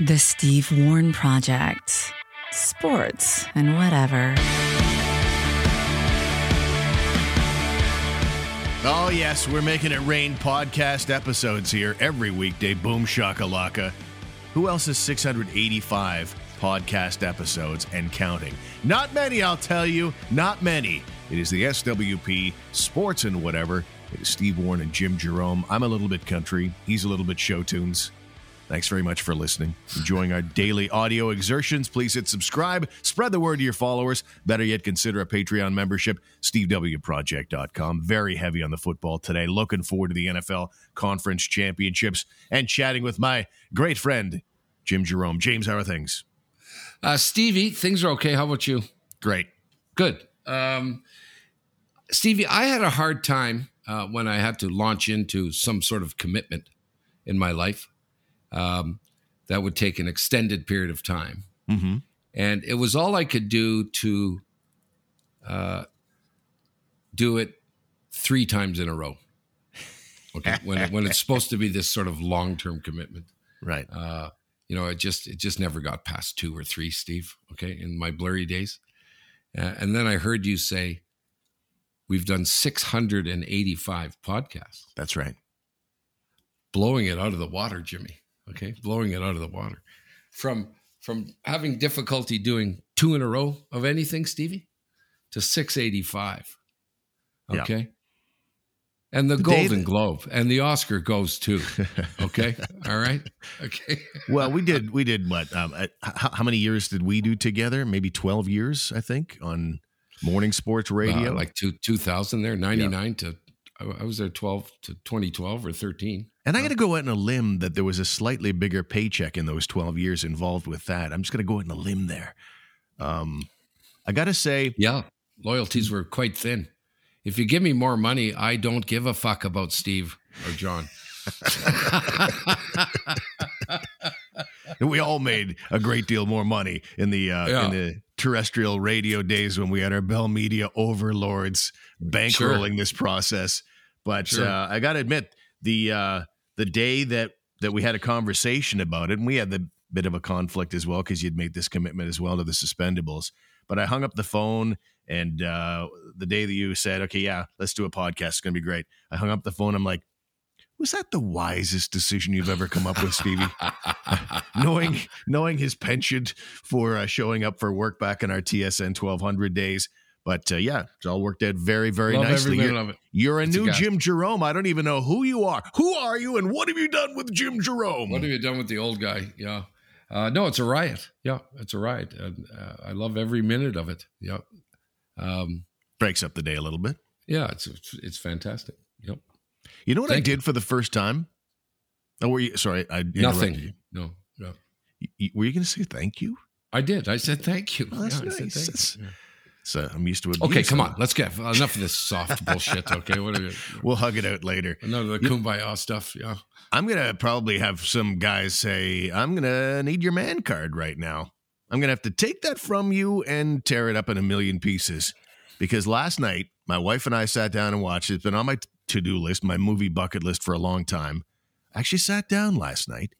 The Steve Warren Project. Sports and whatever. Oh, yes, we're making it rain podcast episodes here every weekday. Boom shakalaka. Who else has 685 podcast episodes and counting? Not many, I'll tell you. Not many. It is the SWP Sports and Whatever. It is Steve Warren and Jim Jerome. I'm a little bit country. He's a little bit show tunes. Thanks very much for listening. Enjoying our daily audio exertions. Please hit subscribe. Spread the word to your followers. Better yet, consider a Patreon membership. SteveWProject.com. Very heavy on the football today. Looking forward to the NFL Conference Championships and chatting with my great friend, Jim Jerome. James, how are things? Uh, Stevie, things are okay. How about you? Great. Good. Um, Stevie, I had a hard time uh, when I had to launch into some sort of commitment in my life um, that would take an extended period of time. Mm-hmm. And it was all I could do to uh, do it three times in a row. Okay, when when it's supposed to be this sort of long term commitment, Right. uh, you know, it just it just never got past two or three, Steve. Okay, in my blurry days, uh, and then I heard you say we've done six hundred and eighty five podcasts, That's right. blowing it out of the water, Jimmy. Okay, blowing it out of the water from from having difficulty doing two in a row of anything, Stevie, to six eighty five. Yeah. Okay. And the, The Golden that- Globe and the Oscar goes too. Okay. All right. Okay. well, we did. We did what? Um, uh, how, how many years did we do together? Maybe twelve years, I think, on morning sports radio. Uh, like two, 2000 there, 99 to, I I was there 12 to 2012 or 13. And I'm going to go out on a limb that there was a slightly bigger paycheck in those twelve years involved with that. I'm just going to go out on a limb there. Um, I got to say, Yeah. Loyalties were quite thin. If you give me more money, I don't give a fuck about Steve or John. we all made a great deal more money in the uh, Yeah. in the terrestrial radio days when we had our Bell Media overlords bankrolling this process. But Sure. uh, I got to admit, the uh, the day that that we had a conversation about it, and we had the bit of a conflict as well because you'd made this commitment as well to the suspendables. But I hung up the phone, and uh, the day that you said, "Okay, yeah, let's do a podcast. It's to be great," I hung up the phone. I'm like. Was that the wisest decision you've ever come up with, Stevie? knowing knowing his penchant for uh, showing up for work back in our TSN 1200 days. But uh, yeah, it's all worked out very, very Love nicely. every minute of it. you're a It's new guy. Jim Jerome. I don't even know who you are. Who are you, and what have you done with Jim Jerome? What have you done with the old guy? Yeah. Uh, no, it's a riot. Yeah, it's a riot. And uh, I love every minute of it. Yeah. Um, Breaks up the day a little bit. yeah, it's, it's fantastic. Yep. You know what I Thank you. did for the first time? Oh, were you sorry? I Nothing. You. No, no. You- Were you going to say thank you? I did. I said thank you. Oh, that's Yeah, I said nice. That's- you. So I'm used to it. Okay, come on. Let's get enough of this soft bullshit. Okay, what are you? We'll hug it out later. None of the kumbaya stuff. Yeah. I'm gonna probably have some guys say, "I'm gonna need your man card right now. I'm gonna have to take that from you and tear it up in a million pieces." Because last night, my wife and I sat down and watched. It's been on my to-do list, my movie bucket list for a long time. I actually sat down last night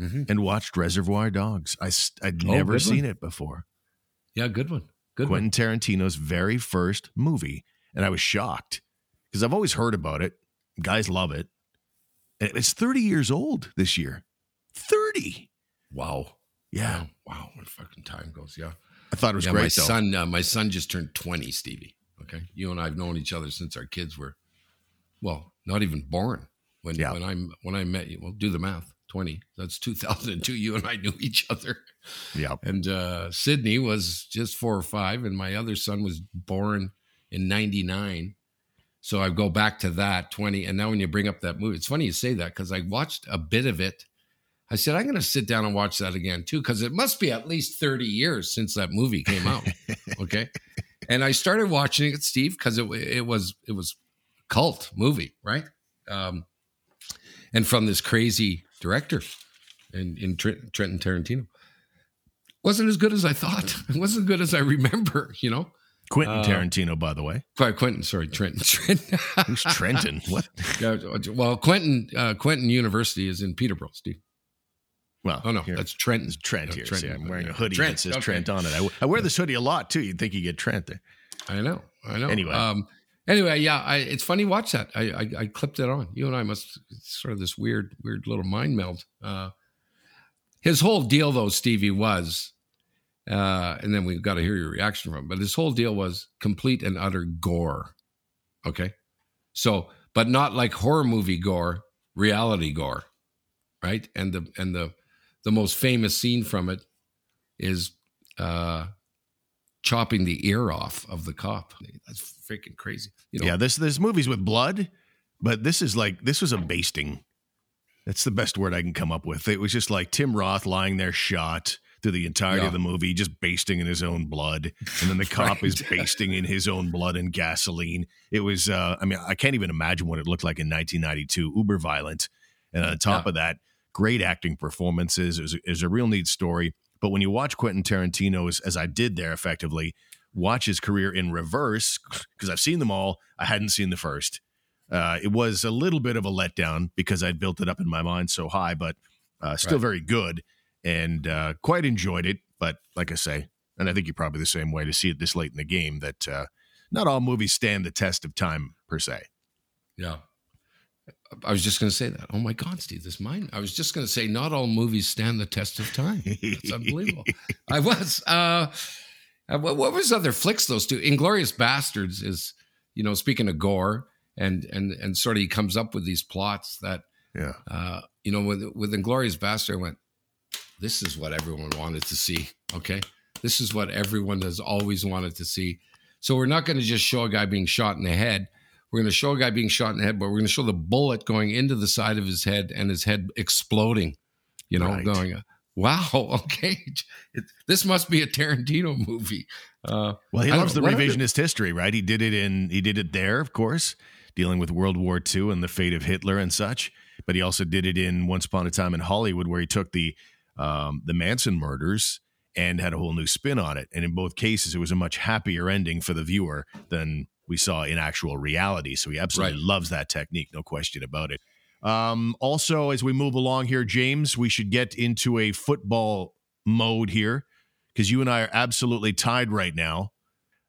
Mhm. and watched Reservoir Dogs. I I'd Oh, never good one. seen it before. Yeah, good one. Good Quentin Tarantino's very first movie, and I was shocked because I've always heard about it. Guys love it. And it's 30 years old this year. 30. Wow. Yeah. Wow. Where fucking time goes. Yeah. I thought it was yeah, my great though. son, uh, my son just turned 20, Stevie. Okay. You and I have known each other since our kids were, well, not even born. When, Yeah. when I'm, when I met you, well, do the math. 20. That's 2002. You and I knew each other. Yeah. And uh, Sydney was just four or five, and my other son was born in '99. So I go back to that 20. And now when you bring up that movie, it's funny you say that because I watched a bit of it. I said, I'm going to sit down and watch that again too, because it must be at least 30 years since that movie came out. okay. And I started watching it, Steve, because it, it was it was cult movie, right? Um, and from this crazy director in, in Trent, Trenton Tarantino. Wasn't as good as I thought. It wasn't as good as I remember, you know? Quentin Uh, Tarantino, by the way. Quite Quentin, sorry, Trenton. Trenton. Who's Trenton? what? Yeah, well, Quentin, uh, Quentin University is in Peterborough, Steve. Well, Oh no, here- that's Trenton's Trent No, here. Trent, see, I'm wearing a hoodie Trent, that says okay. Trent on it. I, I wear this hoodie a lot too. You'd think you get Trent there. I know. I know. Anyway. um, anyway, yeah, I, it's funny. Watch that. I, I I clipped it on. You and I must sort of this weird weird little mind meld. Uh, his whole deal, though, Stevie was, uh, and then we've got to hear your reaction from. It, but his whole deal was complete and utter gore. Okay, so but not like horror movie gore, reality gore, right? And the and the the most famous scene from it is uh chopping the ear off of the cop. That's freaking crazy. You know, Yeah, this there's movies with blood, but this is like this was a basting. That's the best word I can come up with. It was just like Tim Roth lying there shot through the entirety Yeah. of the movie, just basting in his own blood, and then the cop is basting in his own blood and gasoline. It was, uh, I mean, I can't even imagine what it looked like in 1992. Uber violent, and on top Yeah. of that, great acting performances. It was, it was a real neat story. But when you watch Quentin Tarantino's, as I did there, effectively watch his career in reverse because I've seen them all. I hadn't seen the first. Uh, it was a little bit of a letdown because I'd built it up in my mind so high, but uh, still Right. very good and uh, quite enjoyed it. But like I say, and I think you're probably the same way to see it this late in the game that uh, not all movies stand the test of time per se. yeah. I was just going to say that. Oh my God, Steve, this mine. I was just going to say, not all movies stand the test of time. It's unbelievable. I was. Uh, uh, what, what was other flicks? Those two, Inglourious Basterds, is you know speaking of gore, and and and sort of he comes up with these plots that Yeah. uh, you know with with Inglourious Basterd, I went, this is what everyone wanted to see. Okay, this is what everyone has always wanted to see. So we're not going to just show a guy being shot in the head. We're going to show a guy being shot in the head, but we're going to show the bullet going into the side of his head and his head exploding. You know, Right. going, wow, okay, it, this must be a Tarantino movie. Uh, Well, he loves the know. What other- revisionist history, right? He did it in he did it there, of course, dealing with World War II and the fate of Hitler and such. But he also did it in Once Upon a Time in Hollywood, where he took the um, the Manson murders and had a whole new spin on it. And in both cases, it was a much happier ending for the viewer than we saw in actual reality. So he absolutely Right. loves that technique, no question about it. Um, also, as we move along here, James, we should get into a football mode here because you and I are absolutely tied right now.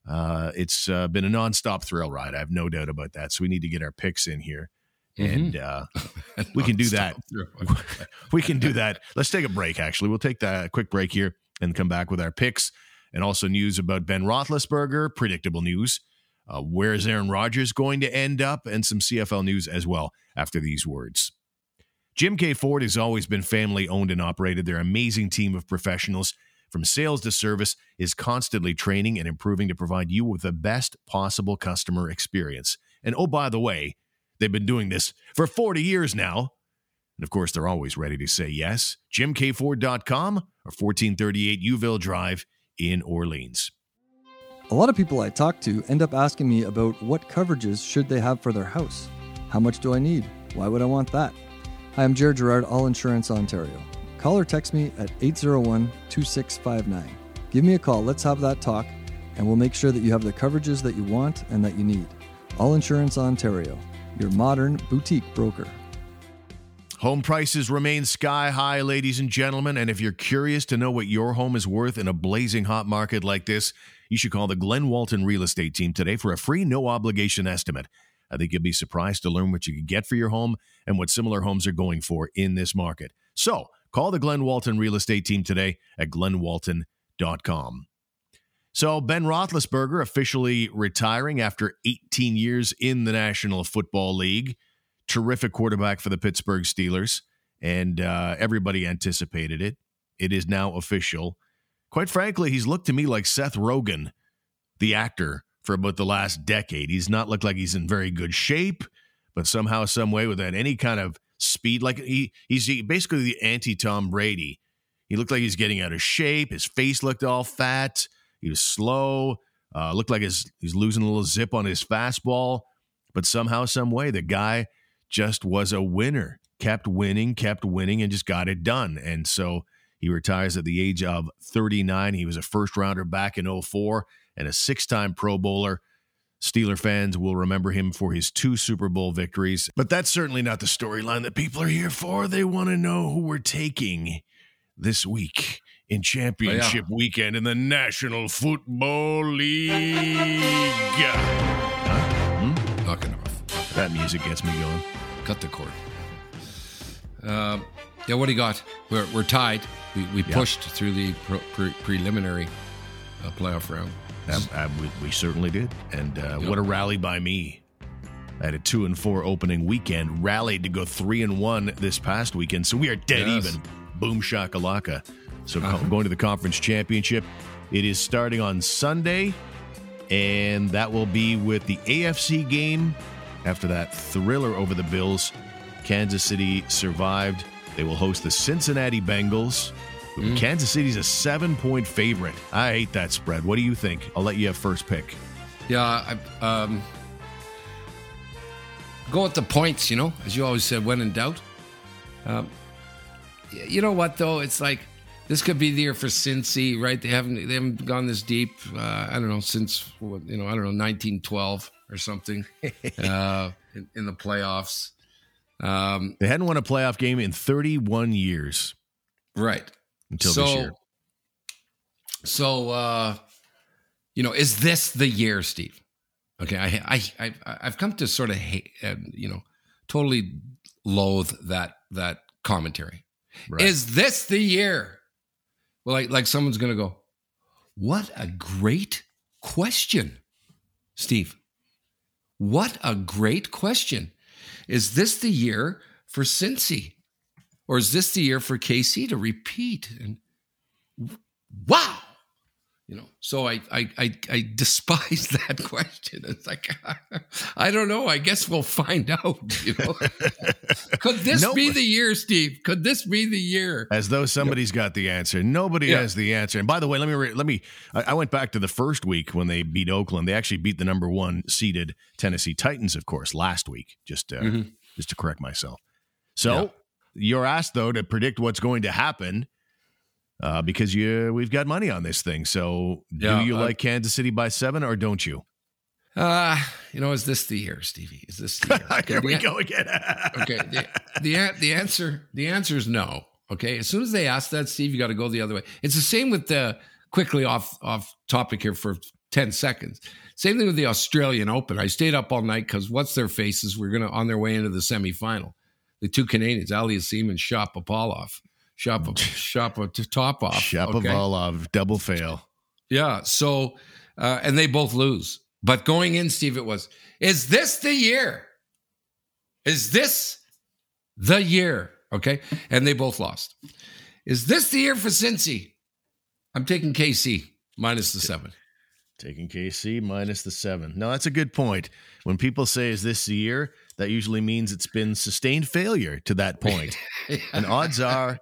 Uh, it's uh, been a nonstop thrill ride. I have no doubt about that. So we need to get our picks in here, and uh, We can do that. we can do that. Let's take a break. Actually, we'll take that quick break here and come back with our picks and also news about Ben Roethlisberger. Predictable news. Uh, where is Aaron Rodgers going to end up? And some CFL news as well after these words. Jim Keay Ford has always been family owned and operated. Their amazing team of professionals, from sales to service, is constantly training and improving to provide you with the best possible customer experience. And oh, by the way, they've been doing this for 40 years now. And of course, they're always ready to say yes. JimKeayFord.com or 1438 Youville Drive in Orleans. A lot of people I talk to end up asking me about what coverages should they have for their house. How much do I need? Why would I want that? Hi, I'm Jared Gerard, All Insurance Ontario. Call or text me at 801 2659. Give me a call, let's have that talk, and we'll make sure that you have the coverages that you want and that you need. All Insurance Ontario, your modern boutique broker. Home prices remain sky high, ladies and gentlemen. And if you're curious to know what your home is worth in a blazing hot market like this, you should call the Glen Walton Real Estate Team today for a free, no obligation estimate. I think you'll be surprised to learn what you can get for your home and what similar homes are going for in this market. So call the Glen Walton Real Estate Team today at glenwalton.com. So Ben Roethlisberger officially retiring after 18 years in the National Football League terrific quarterback for the Pittsburgh Steelers, and uh, everybody anticipated it. It is now official. Quite frankly, he's looked to me like Seth Rogen, the actor, for about the last decade. He's not looked like he's in very good shape, but somehow, some way, without any kind of speed, like he he's basically the anti Tom Brady. He looked like he's getting out of shape. His face looked all fat. He was slow. Uh, looked like his, he's losing a little zip on his fastball. But somehow, some way, the guy just was a winner, kept winning, kept winning, and just got it done. And so he retires at the age of 39. He was a first rounder back in 04 and a six time Pro Bowler. Steeler fans will remember him for his two Super Bowl victories. But that's certainly not the storyline that people are here for. They want to know who we're taking this week in championship weekend in the National Football League. Knock it off. That music gets me going. Cut the cord. Uh, yeah, what do you got? We're, we're tied. We, we pushed through the pre- pre- preliminary uh, playoff round. We, we certainly did. And uh, what a rally by me. I had a two and four opening weekend, rallied to go three and one this past weekend. So we are dead Yes. even. Boom shakalaka. So co- going to the conference championship. It is starting on Sunday, and that will be with the AFC game. After that thriller over the Bills, Kansas City survived. They will host the Cincinnati Bengals. Kansas City's a seven point favorite. I hate that spread. What do you think? I'll let you have first pick. Yeah, I, um, go with the points, you know, as you always said, when in doubt. Um, you know what, though? It's like this could be the year for Cincy, right? They haven't they haven't gone this deep. Uh, I don't know since you know I don't know 1912 or something uh, in, in the playoffs. Um, They hadn't won a playoff game in 31 years right. until so, this year. So, uh, you know, is this the year, Steve? Okay, I, I, I, I've come to sort of hate, uh, you know, totally loathe that that commentary. Right. Is this the year? Well, like, like someone's gonna go, what a great question, Steve. What a great question. Is this the year for Cincy? Or is this the year for KC to repeat? And wow. You know, so I I I, I despise that question. It's like I don't know. I guess we'll find out. You know, could this Nope. be the year, Steve? Could this be the year? As though somebody's got the answer. Nobody Yeah. has the answer. And by the way, let me re- let me. I, I went back to the first week when they beat Oakland. They actually beat the number one seeded Tennessee Titans, of course, last week. Just uh, Mhm. just to correct myself. So Yeah. you're asked though to predict what's going to happen. Uh, because you we've got money on this thing. So Yeah, do you uh, like Kansas City by seven or don't you? Uh, you know, is this the year, Stevie? Is this the year? Here we The- go again. okay. The, the the answer the answer is no. Okay. As soon as they ask that, Steve, you got to go the other way. It's the same with the quickly off off topic here for ten seconds. Same thing with the Australian Open. I stayed up all night because what's their faces? We're gonna on their way into the semifinal. The two Canadians, Aliassime and Shapovalov. Shop Shop top off. Shop okay? Shapovalov, double fail. Yeah. So, uh, and they both lose. But going in, Steve, it was, is this the year? Is this the year? Okay. And they both lost. Is this the year for Cincy? I'm taking KC minus the seven. Taking KC minus the seven. No, that's a good point. When people say, is this the year? That usually means it's been sustained failure to that point. and odds are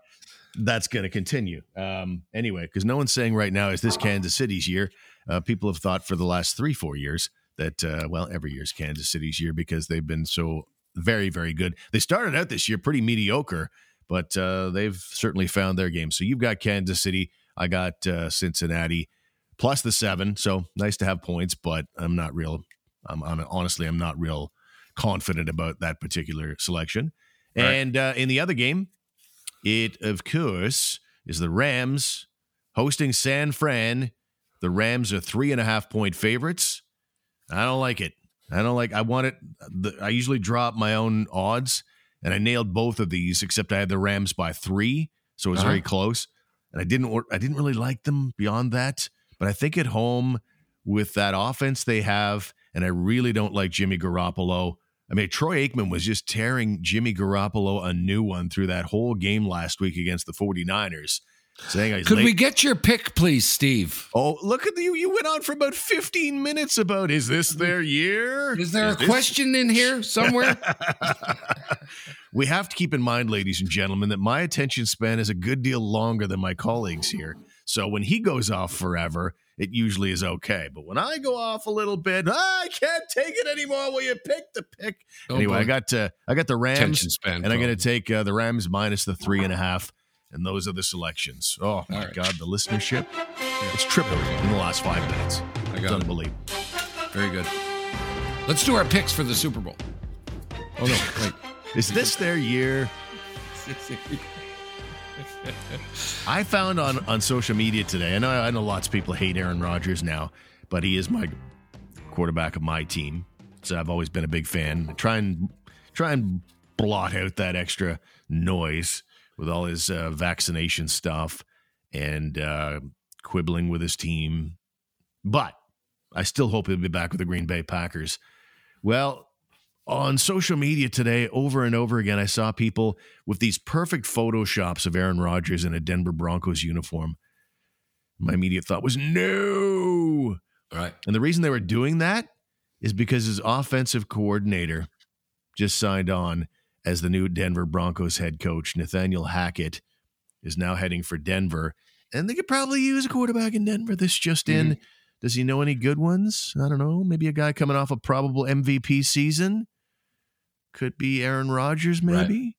that's going to continue. Um, anyway, because no one's saying right now, is this Kansas City's year? Uh, people have thought for the last three, four years that, uh, well, every year's Kansas City's year because they've been so very, very good. They started out this year pretty mediocre, but uh, they've certainly found their game. So you've got Kansas City. I got uh, Cincinnati plus the seven. So nice to have points, but I'm not real. I'm hon- honestly, I'm not real confident about that particular selection. Right. And uh, in the other game, it of course is the Rams hosting San Fran. The Rams are three and a half point favorites. I don't like it. I don't like. I want it. The, I usually drop my own odds, and I nailed both of these, except I had the Rams by three, so it was Uh-huh. very close. And I didn't. I didn't really like them beyond that. But I think at home with that offense they have, and I really don't like Jimmy Garoppolo. I mean, Troy Aikman was just tearing Jimmy Garoppolo a new one through that whole game last week against the 49ers. Saying Could late. we get your pick, please, Steve? Oh, look at you! You went on for about fifteen minutes about is this their year? Is there a this- question in here somewhere? we have to keep in mind, ladies and gentlemen, that my attention span is a good deal longer than my colleagues here. So when he goes off forever, it usually is okay. But when I go off a little bit, "Ah, I can't take it anymore. Will you pick the pick? Oh, anyway, boy. I got uh, I got the Rams, span. and I'm going to take uh, the Rams minus the three and a half, and those are the selections. Oh my right. God, the listenership it's tripled in the last five minutes. I It's got it. Very good. Let's do our picks for the Super Bowl. Oh no, wait. Is this their year? I found on, on social media today, I know, I know lots of people hate Aaron Rodgers now, but he is my quarterback of my team. So I've always been a big fan. Try and try and blot out that extra noise with all his uh, vaccination stuff and uh, quibbling with his team. But I still hope he'll be back with the Green Bay Packers. Well, on social media today, over and over again, I saw people with these perfect photoshops of Aaron Rodgers in a Denver Broncos uniform. My immediate thought was no. Right. And the reason they were doing that is because his offensive coordinator just signed on as the new Denver Broncos head coach. Nathaniel Hackett is now heading for Denver, and they could probably use a quarterback in Denver. This just in. Mm-hmm. Does he know any good ones? I don't know. Maybe a guy coming off a probable MVP season. Could be Aaron Rodgers, maybe. Right.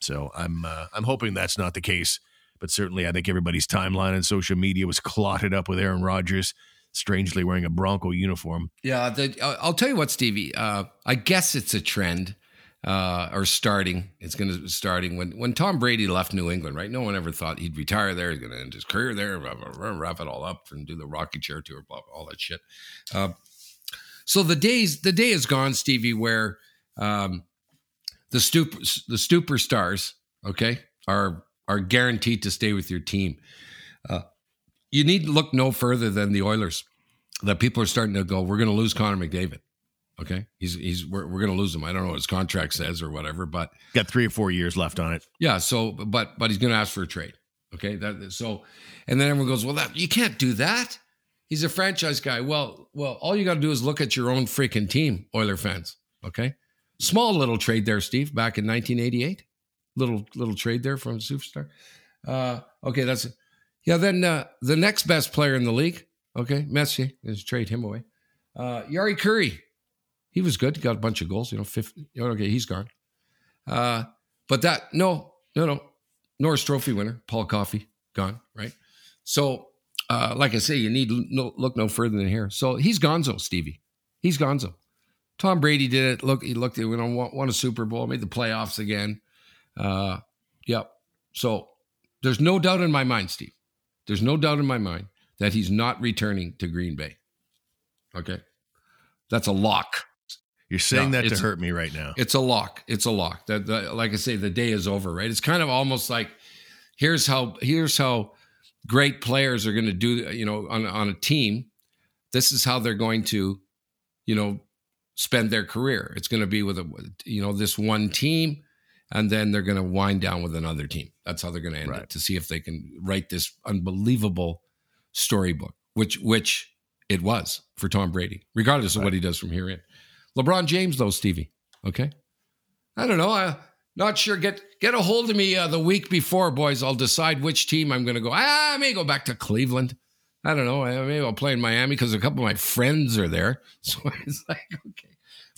So I'm uh, I'm hoping that's not the case. But certainly, I think everybody's timeline and social media was clotted up with Aaron Rodgers strangely wearing a Bronco uniform. Yeah, the, I'll tell you what, Stevie. Uh, I guess it's a trend, uh, or starting. It's going to starting when when Tom Brady left New England. Right? No one ever thought he'd retire there. He's going to end his career there. Blah, blah, blah, wrap it all up and do the Rocky Chair tour. Blah, blah all that shit. Uh, so the days the day is gone, Stevie, where um, the stup- the superstars, okay, are are guaranteed to stay with your team. Uh, you need to look no further than the Oilers. That people are starting to go, we're going to lose Connor McDavid. Okay, he's he's we're, we're going to lose him. I don't know what his contract says or whatever, but Got three or four years left on it. yeah. So, but but he's going to ask for a trade. Okay, that so, and then everyone goes, well, that you can't do that. He's a franchise guy. Well, well, all you got to do is look at your own freaking team, Oiler fans. Okay, small little trade there, Steve, back in 1988. Little little trade there from superstar. Uh, okay, that's it. yeah. Then uh, the next best player in the league. Okay, Messi, Let's trade him away. Uh, Jari Kurri. He was good. He got a bunch of goals. You know, 50. Okay, he's gone. Uh, but that no, no, no. Norris Trophy winner Paul Coffey gone. Right. So, uh, like I say, you need no, look no further than here. So he's Gonzo, Stevie. He's Gonzo. Tom Brady did it. Look, he looked. Know, won, won a Super Bowl, made the playoffs again. Uh, yep. So there's no doubt in my mind, Steve. There's no doubt in my mind that he's not returning to Green Bay. Okay. That's a lock. You're saying No, that to hurt me right now. It's a lock. It's a lock. That, that like I say, the day is over, right? It's kind of almost like here's how here's how great players are going to do, you know, on on a team. This is how they're going to, you know, spend their career. It's going to be with a you know this one team, and then they're going to wind down with another team. That's how they're going to end Right. it to see if they can write this unbelievable storybook, which which it was for Tom Brady, regardless of what he does from here in. LeBron James, though, Stevie. Okay, I don't know. I not sure. Get get a hold of me uh, the week before, boys. I'll decide which team I'm going to go. Ah, I may go back to Cleveland. I don't know. Maybe I'll play in Miami because a couple of my friends are there. So it's like okay.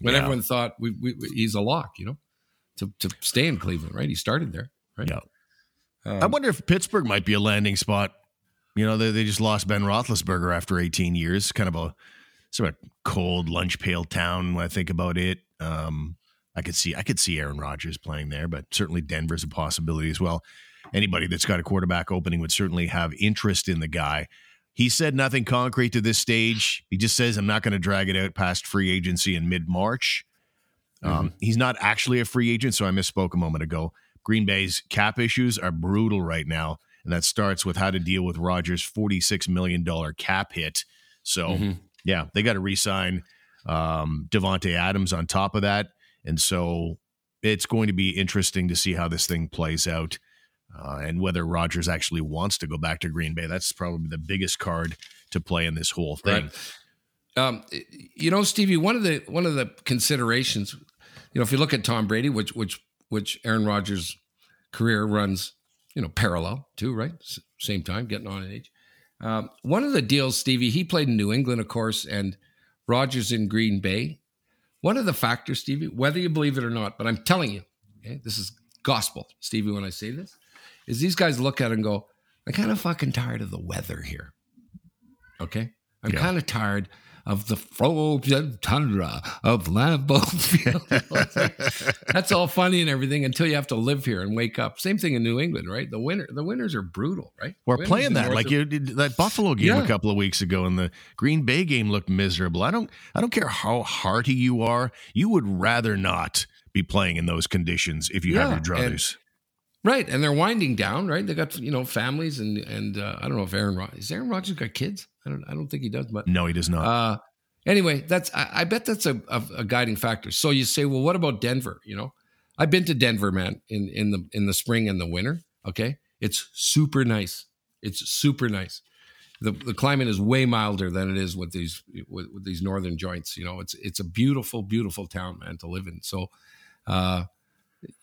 When Yeah. everyone thought we, we, we- he's a lock, you know, to to stay in Cleveland, right? He started there, right? Yeah. Um, I wonder if Pittsburgh might be a landing spot. You know, they, they just lost Ben Roethlisberger after 18 years. Kind of a sort of cold lunch pail town when I think about it. Um, I could see I could see Aaron Rodgers playing there, but certainly Denver's a possibility as well. Anybody that's got a quarterback opening would certainly have interest in the guy. He said nothing concrete to this stage. He just says, I'm not going to drag it out past free agency in mid March. Um, he's not actually a free agent, so I misspoke a moment ago. Green Bay's cap issues are brutal right now, and that starts with how to deal with Rodgers' $46 million cap hit. So, Mhm. yeah, they got to re sign um, Davante Adams on top of that. And so it's going to be interesting to see how this thing plays out uh, and whether Rodgers actually wants to go back to Green Bay. That's probably the biggest card to play in this whole thing. Right. Um, you know, Stevie, one of the one of the considerations, you know, if you look at Tom Brady, which which which Aaron Rodgers' career runs, you know, parallel to right, S- same time, getting on in age. Um, one of the deals, Stevie, he played in New England, of course, and Rodgers in Green Bay. One of the factors, Stevie, whether you believe it or not, but I'm telling you, okay, this is gospel, Stevie, when I say this, is these guys look at it and go, I'm kind of fucking tired of the weather here. Okay. I'm Yeah. kind of tired of the frozen tundra of Lambeau Field. That's all funny and everything until you have to live here and wake up. Same thing in New England, right? The winter, the winters are brutal, right? We're Winters playing that like of- you did that Buffalo game Yeah. a couple of weeks ago, and the Green Bay game looked miserable. I don't, I don't care how hearty you are. You would rather not be playing in those conditions if you have Yeah, your and- druthers. Right, and they're winding down. Right, they got you know families and and uh, I don't know if Aaron Rod- is Aaron Rodgers got kids. I don't I don't think he does, but no, he does not. uh, anyway, that's I, I bet that's a, a, a guiding factor. So you say, well, what about Denver? You know, I've been to Denver, man, in in the in the spring and the winter. Okay, it's super nice. It's super nice. The the climate is way milder than it is with these with, with these northern joints. You know, it's it's a beautiful, beautiful town, man, to live in. So, uh,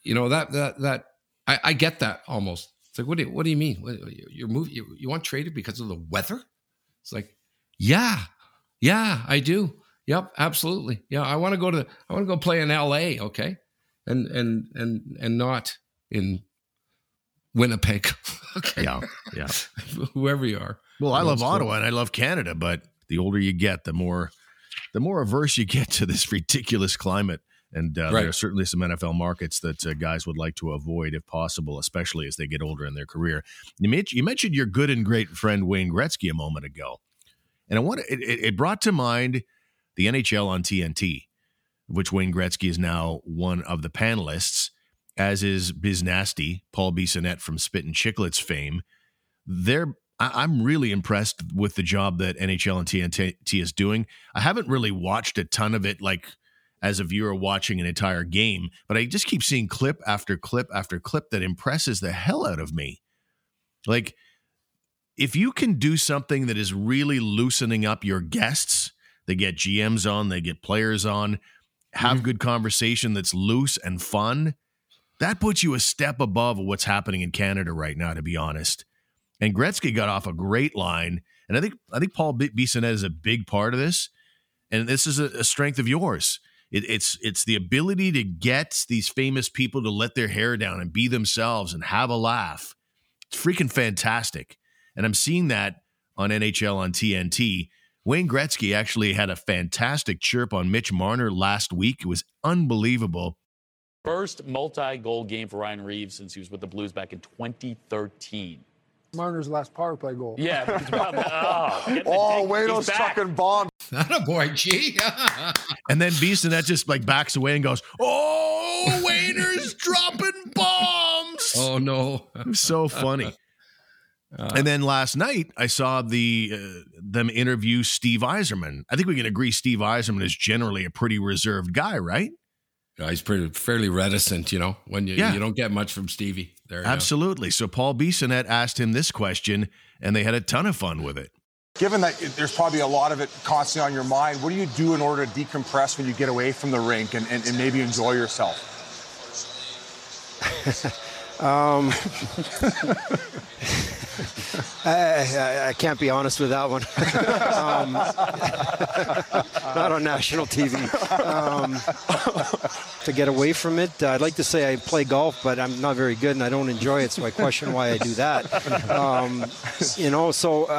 you know that that that I, I get that almost. It's like, what do you, what do you mean? What, you're moving, you, you want traded because of the weather? It's like, yeah, yeah, I do. Yep, absolutely. Yeah, I want to go to I want to go play in L.A. Okay, and and and and not in Winnipeg. okay, yeah, yeah. whoever you are. Well, I love Ottawa and I love Canada, but the older you get, the more the more averse you get to this ridiculous climate. And uh, there are certainly some NFL markets that uh, guys would like to avoid if possible, especially as they get older in their career. You, men- you mentioned your good and great friend Wayne Gretzky a moment ago, and I want it, it it brought to mind the NHL on TNT, which Wayne Gretzky is now one of the panelists, as is Biz Nasty, Paul Bissonnette from Spit and Chicklets fame. They're I- I'm really impressed with the job that NHL and TNT is doing. I haven't really watched a ton of it, like as a viewer watching an entire game, but I just keep seeing clip after clip after clip that impresses the hell out of me. Like, if you can do something that is really loosening up your guests, they get GMs on, they get players on, have mm-hmm. good conversation that's loose and fun. That puts you a step above what's happening in Canada right now, to be honest. And Gretzky got off a great line, and I think I think Paul B- Bissonnette is a big part of this. And this is a, a strength of yours. It, it's it's the ability to get these famous people to let their hair down and be themselves and have a laugh. It's freaking fantastic, and I'm seeing that on NHL on TNT. Wayne Gretzky actually had a fantastic chirp on Mitch Marner last week. It was unbelievable. First multi goal game for Ryan Reaves since he was with the Blues back in 2013. Marner's last power play goal. Yeah. about oh, get the Oh, dig. Wado's He's back. chucking bombs. Not a boy, G. And then Bissonnette just like backs away and goes, "Oh, Wayner's dropping bombs." oh no. So funny. and then last night I saw the uh, them interview Steve Yzerman. I think we can agree Steve Yzerman is generally a pretty reserved guy, right? Yeah, he's pretty fairly reticent, you know. When you Yeah. you don't get much from Stevie. There. Absolutely. So Paul Bissonnette asked him this question, and they had a ton of fun with it. Given that there's probably a lot of it constantly on your mind, what do you do in order to decompress when you get away from the rink and, and, and maybe enjoy yourself? Um, I, I, I can't be honest with that one. um, not on national TV. Um, to get away from it, I'd like to say I play golf, but I'm not very good and I don't enjoy it, so I question why I do that. Um, you know, so.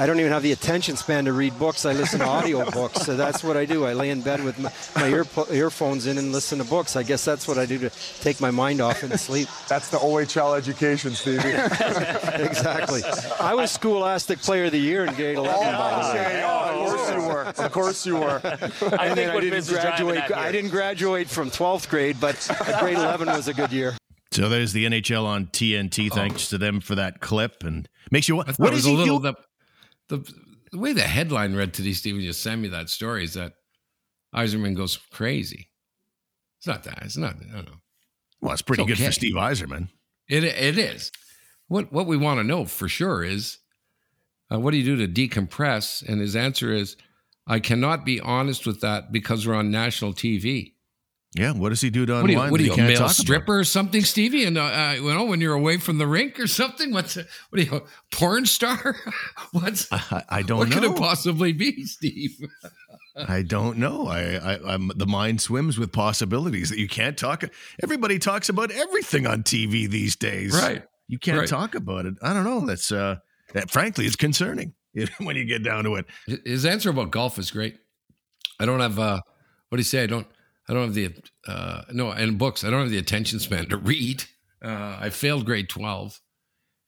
I don't even have the attention span to read books. I listen to audiobooks. So that's what I do. I lay in bed with my, my ear, earphones in and listen to books. I guess that's what I do to take my mind off and sleep. That's the OHL education, Stevie. exactly. I was Scholastic Player of the Year in grade 11, by the oh, way. Oh, of course you were. Of course you were. I And think then I didn't Vince is driving graduate. I didn't graduate from 12th grade, but grade 11 was a good year. So there's the NHL on TNT. Oh. Thanks to them for that clip, and makes you. What, thought what does he a little do? The, the way the headline read today, Stephen just sent me that story is that Yzerman goes crazy. It's not that. It's not. I don't know. Well, it's pretty It's good for. Steve Yzerman. It it is. What what we want to know for sure is uh, what do you do to decompress? And his answer is, I cannot be honest with that because we're on national TV. Yeah, what does he do to What are you, unwind what that are you a can't male talk about? stripper or something, Stevie? And uh, uh, you know, when you're away from the rink or something, what's what are you, a porn star? what's I, I don't what know. What could it possibly be, Steve? I don't know. I, I, I'm the mind swims with possibilities that you can't talk. Everybody talks about everything on TV these days. Right. You can't Right. talk about it. I don't know. That's uh, that. Frankly, it's concerning. when you get down to it. His answer about golf is great. I don't have uh, what do you say? I don't. I don't have the uh, no, and books. I don't have the attention span to read. Uh, I failed grade twelve,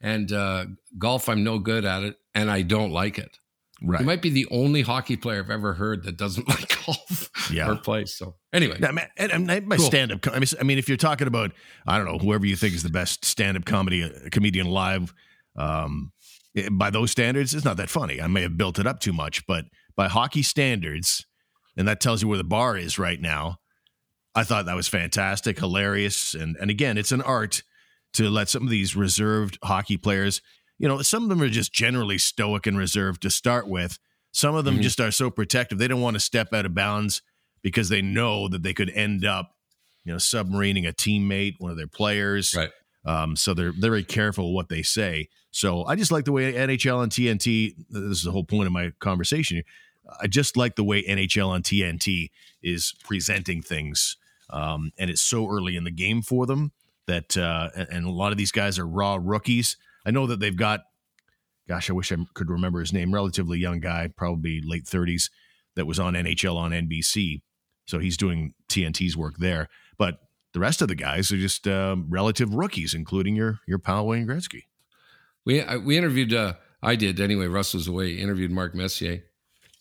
and uh, golf. I'm no good at it, and I don't like it. Right. He might be the only hockey player I've ever heard that doesn't like golf Yeah. or play. So anyway, Yeah, man, and, and my Cool. stand up. I mean, I mean, if you're talking about, I don't know, whoever you think is the best stand up comedy uh, comedian live, um, eh, by those standards, it's not that funny. I may have built it up too much, but by hockey standards, and that tells you where the bar is right now. I thought that was fantastic, hilarious, and and again, it's an art to let some of these reserved hockey players. You know, some of them are just generally stoic and reserved to start with. Some of them Mhm. just are so protective; they don't want to step out of bounds because they know that they could end up, you know, submarining a teammate, one of their players. Right. Um, so they're they're very careful what they say. So I just like the way NHL and TNT. This is the whole point of my conversation. I just like the way NHL and TNT is presenting things, um, and it's so early in the game for them that, uh, and, a lot of these guys are raw rookies. I know that they've got, gosh, I wish I could remember his name. Relatively young guy, probably late thirties, that was on NHL on NBC. So he's doing TNT's work there. But the rest of the guys are just um, relative rookies, including your your pal Wayne Gretzky. We I, we interviewed. Uh, I did anyway. Russ was away. Interviewed Mark Messier,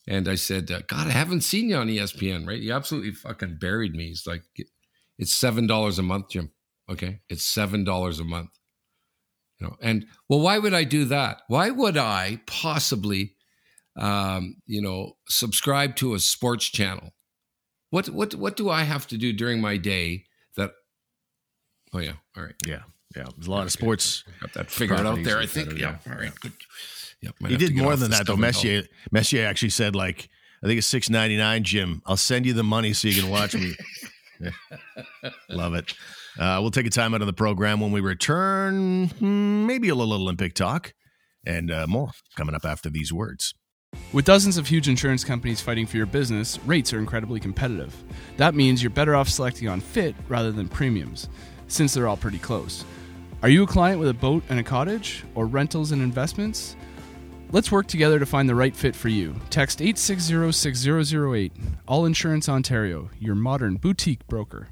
and I said, uh, "God, I haven't seen you on ESPN. Right? You absolutely fucking buried me." He's like, "It's seven dollars a month, Jim. Okay, it's seven dollars a month. You know, and well, why would I do that? Why would I possibly, um, you know, subscribe to a sports channel? What what what do I have to do during my day that? Oh yeah, all right. Yeah, yeah. There's a lot of sports. Got that figured out there. I think. Yeah. yeah, All right. Good. Yep. He did more than that though. Messier Messier actually said like I think it's six ninety nine. Jim, I'll send you the money so you can watch me. Love it. Uh, we'll take a time out of the program when we return. hmm, Maybe a little Olympic talk and uh, more coming up after these words. With dozens of huge insurance companies fighting for your business, rates are incredibly competitive. That means you're better off selecting on fit rather than premiums, since they're all pretty close. Are you a client with a boat and a cottage, or rentals and investments? Let's work together to find the right fit for you. Text 8606008. All Insurance Ontario, your modern boutique broker.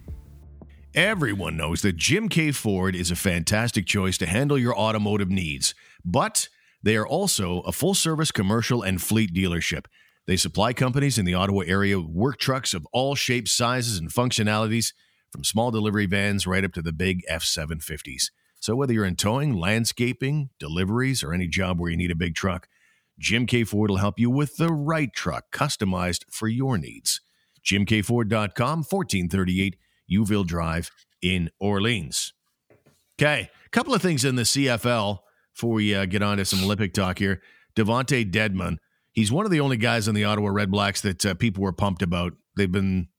Everyone knows that Jim Keay Ford is a fantastic choice to handle your automotive needs, but they are also a full service commercial and fleet dealership. They supply companies in the Ottawa area with work trucks of all shapes, sizes, and functionalities, from small delivery vans right up to the big F 750s. So, whether you're in towing, landscaping, deliveries, or any job where you need a big truck, Jim Keay Ford will help you with the right truck customized for your needs. JimKeayFord.com, 1438 Youville Drive in Orleans. Okay, a couple of things in the CFL before we uh, get on to some Olympic talk here. DeVonte Dedmon, he's one of the only guys in the Ottawa Red Blacks that uh, people were pumped about. They've been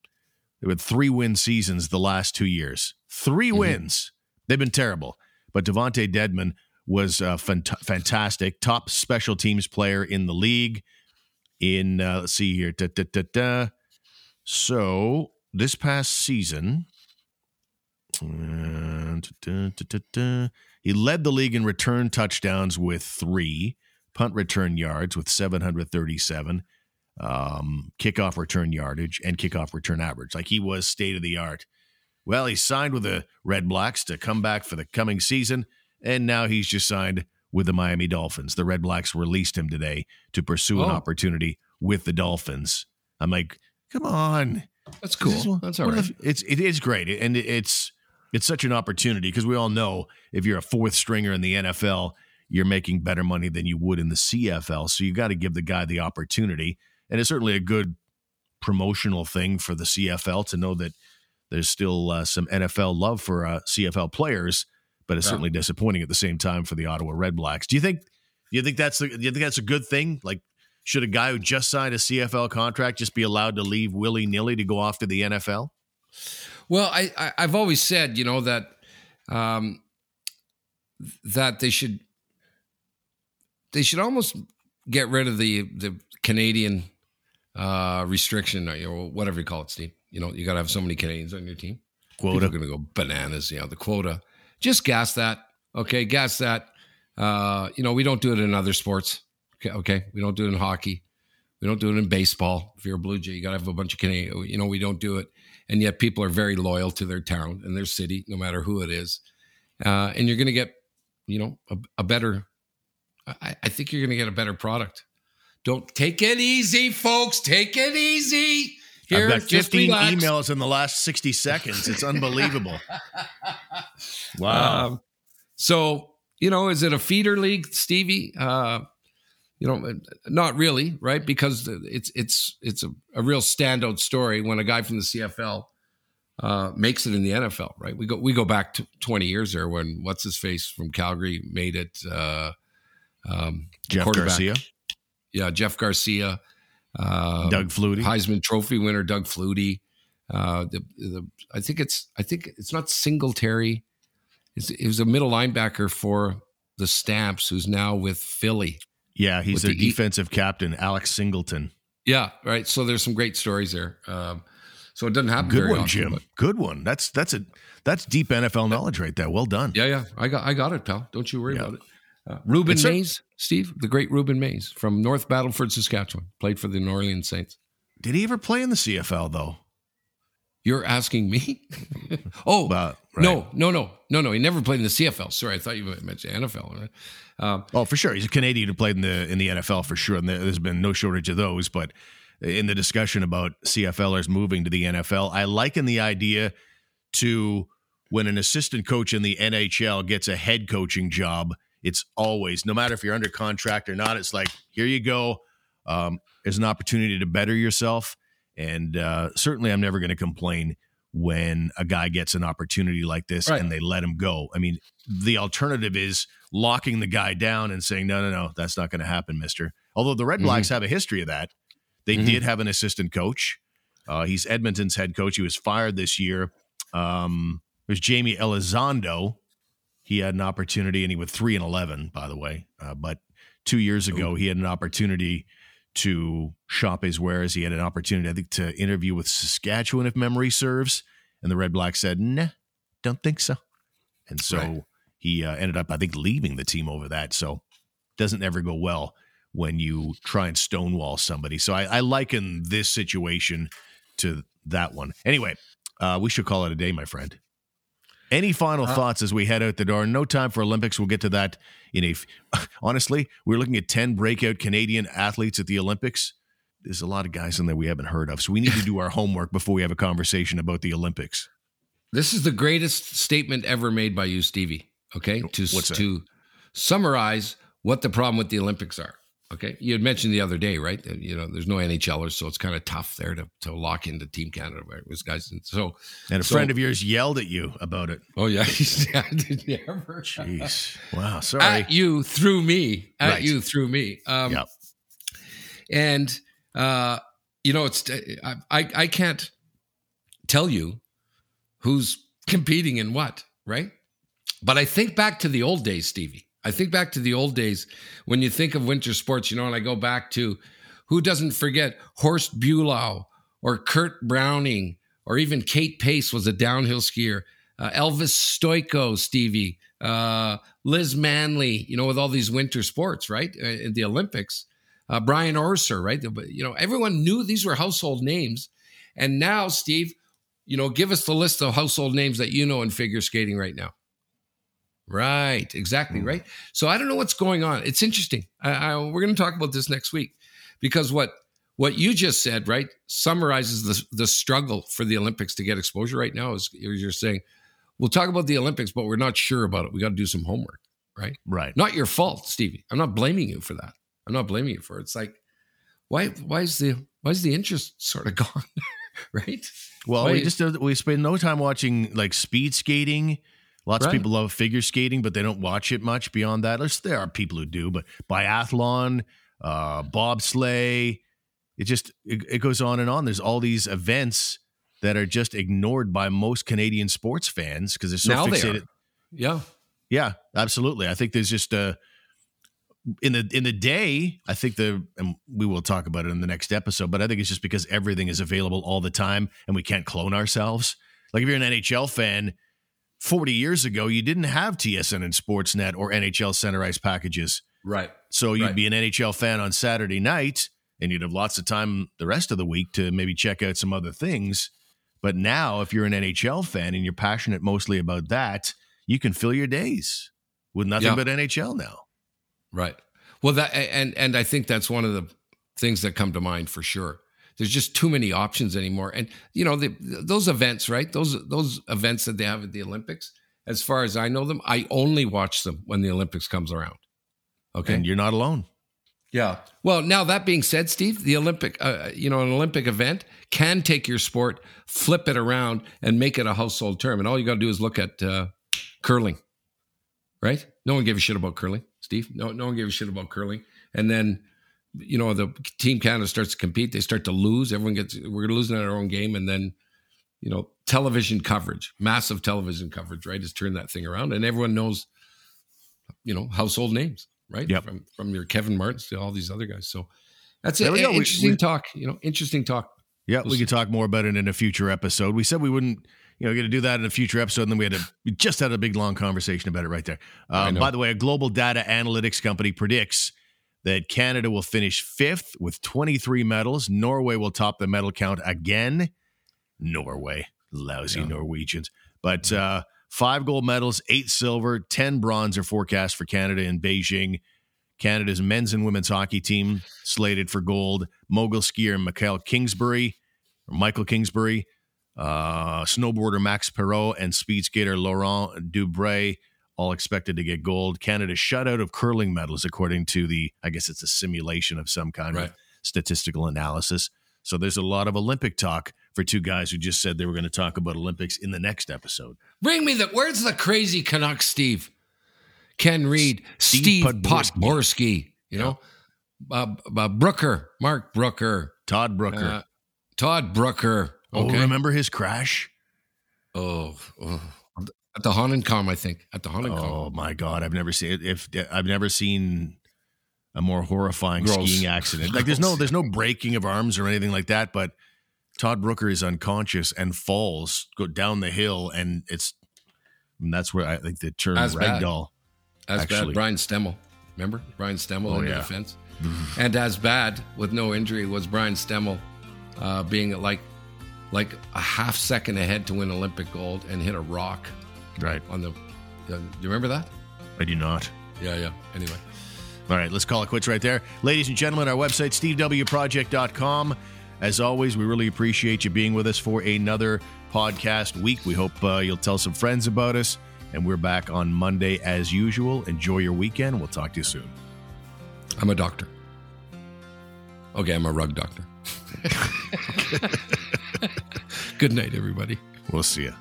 they've had three win seasons the last two years. 3 wins. They've been terrible, but DeVonte Dedmon was uh, fant- fantastic, top special teams player in the league. In uh, let's see here, da, da, da, so this past season, uh, he led the league in return touchdowns with three, punt return yards with 737, um, kickoff return yardage, and kickoff return average. Like he was state of the art. Well, he signed with the Red Blacks to come back for the coming season, and now he's just signed with the Miami Dolphins. The Red Blacks released him today to pursue an Oh. opportunity with the Dolphins. I'm like, come on. That's This is cool. That's all right. the- It's it is great, and it's it's such an opportunity because we all know if you're a fourth stringer in the NFL, you're making better money than you would in the CFL. So you got to give the guy the opportunity, and it's certainly a good promotional thing for the CFL to know that there's still uh, some NFL love for uh, CFL players, but it's Yeah. certainly disappointing at the same time for the Ottawa Red Blacks. Do you think? Do you think that's the, do you think that's a good thing? Like, should a guy who just signed a CFL contract just be allowed to leave willy nilly to go off to the NFL? Well, I, I I've always said, you know, that um, that they should they should almost get rid of the the Canadian uh, restriction, or you know, whatever you call it, Steve. You know, you got to have so many Canadians on your team. Quota. People are going to go bananas. You know, the quota. Just gas that. Okay, gas that. Uh, you know, we don't do it in other sports. Okay, okay, we don't do it in hockey. We don't do it in baseball. If you're a Blue Jay, you got to have a bunch of Canadian. You know, we don't do it, and yet people are very loyal to their town and their city, no matter who it is. Uh, and you're going to get, you know, a, a better. I, I think you're going to get a better product. Don't take it easy, folks. Take it easy. Here, I've got just 15 relax. emails in the last 60 seconds. It's unbelievable. wow. Um, so, you know, is it a feeder league, Stevie? Uh, you know, not really, right? Because it's it's it's a, a real standout story when a guy from the CFL uh, makes it in the NFL, right? We go we go back to 20 years there when what's his face from Calgary made it. Uh, um, Jeff. Garcia, yeah, Jeff Garcia, uh, Doug Flutie. Heisman Trophy winner Doug Flutie. Uh, the, the I think it's I think it's not Singletary. It's, it was a middle linebacker for the Stamps, who's now with Philly. Yeah, he's their the E- defensive captain, Alex Singleton. Yeah, right. So there's some great stories there. Um, so it doesn't happen. Good very one, often, Jim. but- Good one. That's that's a that's deep NFL knowledge right there. Well done. yeah, yeah. I got I got it, pal. Don't you worry Yeah. about it. Uh, Rueben It's Mayes, Steve, the great Rueben Mayes from North Battleford, Saskatchewan, played for the New Orleans Saints. Did he ever play in the CFL though? You're asking me? oh, Well, right. no, no, no, no, no. He never played in the CFL. Sorry, I thought you meant NFL. Um, Oh, for sure. He's a Canadian who played in the in the NFL for sure, and there's been no shortage of those. But in the discussion about CFLers moving to the NFL, I liken the idea to when an assistant coach in the NHL gets a head coaching job. It's always, no matter if you're under contract or not, it's like here you go. Um, there's an opportunity to better yourself, and uh, certainly, I'm never going to complain when a guy gets an opportunity like this Right. and they let him go. I mean, the alternative is locking the guy down and saying, no, no, no, that's not going to happen, mister. Although the Red Blacks have a history of that. They Mhm. did have an assistant coach. Uh, he's Edmonton's head coach. He was fired this year. Um, there's Jamie Elizondo. He had an opportunity, and he was three and eleven, by the way. Uh, but two years ago, he had an opportunity to shop his wares. He had an opportunity, I think, to interview with Saskatchewan, if memory serves. And the Red Blacks said, "Nah, don't think so." And so Right. he uh, ended up, I think, leaving the team over that. So doesn't ever go well when you try and stonewall somebody. So I, I liken this situation to that one. Anyway, uh, we should call it a day, my friend. Any final uh-huh. thoughts as we head out the door? No time for Olympics. We'll get to that in a. f- Honestly, we're looking at ten breakout Canadian athletes at the Olympics. There's a lot of guys in there we haven't heard of, so we need to do our homework before we have a conversation about the Olympics. This is the greatest statement ever made by you, Stevie. Okay, to to summarize what the problem with the Olympics are. Okay, you had mentioned the other day, right? that, You know, there's no NHLers, so it's kind of tough there to, to lock into Team Canada. Right, was guys, and so And a So- friend of yours yelled at you about it. oh yeah, yeah, did you ever? Jeez, wow, sorry. At you through me, at Right. you through me. Um, Yep. and uh, you know, it's I, I I can't tell you who's competing in what, right? But I think back to the old days, Stevie. I think back to the old days when you think of winter sports, you know, and I go back to who doesn't forget Horst Bulau or Kurt Browning or even Kate Pace was a downhill skier. Uh, Elvis Stojko, Stevie, uh, Liz Manley, you know, with all these winter sports, right? Uh, In the Olympics. Uh, Brian Orser, right? You know, everyone knew these were household names. And now, Steve, you know, give us the list of household names that you know in figure skating right now. Right, exactly, right. So I don't know what's going on. It's interesting. I, I, we're going to talk about this next week because what what you just said, right, summarizes the the struggle for the Olympics to get exposure right now. Is you're saying we'll talk about the Olympics, but we're not sure about it. We got to do some homework, right? right. Not your fault, Stevie. I'm not blaming you for that. I'm not blaming you for it. It's like why why is the why is the interest sort of gone, right? Well, Why- we just uh, we spend no time watching like speed skating. Lots of people love figure skating, but they don't watch it much beyond that. There are people who do, but biathlon, uh, bobsleigh, it just it, it goes on and on. There's all these events that are just ignored by most Canadian sports fans because they're so now they fixated. are. Yeah. Yeah, absolutely. I think there's just a in the in the day. I think the and we will talk about it in the next episode. But I think it's just because everything is available all the time, and we can't clone ourselves. Like if you're an NHL fan, 40 years ago, you didn't have TSN and Sportsnet or NHL Center Ice packages. Right. So you'd Right. be an NHL fan on Saturday night and you'd have lots of time the rest of the week to maybe check out some other things. But now, if you're an NHL fan and you're passionate mostly about that, you can fill your days with nothing Yeah. but NHL now. Right. Well, that and and I think that's one of the things that come to mind for sure. There's just too many options anymore, and you know the, those events, right? Those those events that they have at the Olympics. As far as I know them, I only watch them when the Olympics comes around. Okay. And you're not alone. Yeah. Well, now that being said, Steve, the Olympic, uh, you know, an Olympic event can take your sport, flip it around, and make it a household term. And all you got to do is look at uh, curling, right? No one gave a shit about curling, Steve. No, no one gave a shit about curling. And then, you know, the team Canada starts to compete. They start to lose. Everyone gets. We're losing at our own game, and then, you know, television coverage, massive television coverage, right, has turned that thing around, and everyone knows, you know, household names, right? Yep. From from your Kevin Martins to all these other guys. So that's it. go. We- Interesting we- talk. You know, interesting talk. Yeah, we could talk more about it in a future episode. We said we wouldn't, you know, going to do that in a future episode, and then we had a we just had a big long conversation about it right there. Um, by the way, a global data analytics company predicts that Canada will finish fifth with 23 medals. Norway will top the medal count again. Norway, lousy Yeah. Norwegians, but uh, five gold medals, eight silver, ten bronze are forecast for Canada in Beijing. Canada's men's and women's hockey team slated for gold. Mogul skier Michael Kingsbury, or Michael Kingsbury, uh, snowboarder Max Parrot, and speed skater Laurent Dubreuil all expected to get gold. Canada shut out of curling medals, according to the, I guess it's a simulation of some kind Right. of statistical analysis. So there's a lot of Olympic talk for two guys who just said they were going to talk about Olympics in the next episode. Bring me the. Where's the crazy Canuck, Steve? Ken Read, Steve Steve, Podborski. Podborski. You know, uh, uh, Brooker, Mark Brooker, Todd Brooker. uh, Todd Brooker. oh, remember his crash? Oh, oh. At the Hahnenkamm, I think. At the Hahnenkamm. Oh my god, I've never seen if I've never seen a more horrifying Gross. skiing accident. Like there's no there's no breaking of arms or anything like that, but Todd Brooker is unconscious and falls go down the hill and it's and that's where I think the term As bad. As actually. bad, Brian Stemmle. Remember Brian Stemmle Oh, in yeah. the defense, and as bad with no injury was Brian Stemmle uh, being like like a half second ahead to win Olympic gold and hit a rock Right. on the. Uh, do you remember that? I do not. Yeah, yeah. Anyway, All right, let's call it quits right there. Ladies and gentlemen, our website, stevewproject.com. As always, we really appreciate you being with us for another podcast week. We hope uh, you'll tell some friends about us. And we're back on Monday as usual. Enjoy your weekend. We'll talk to you soon. I'm a doctor. Okay, I'm a rug doctor. Good night, everybody. We'll see you.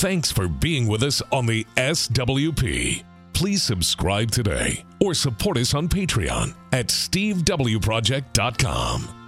Thanks for being with us on the SWP. Please subscribe today or support us on Patreon at stevewproject.com.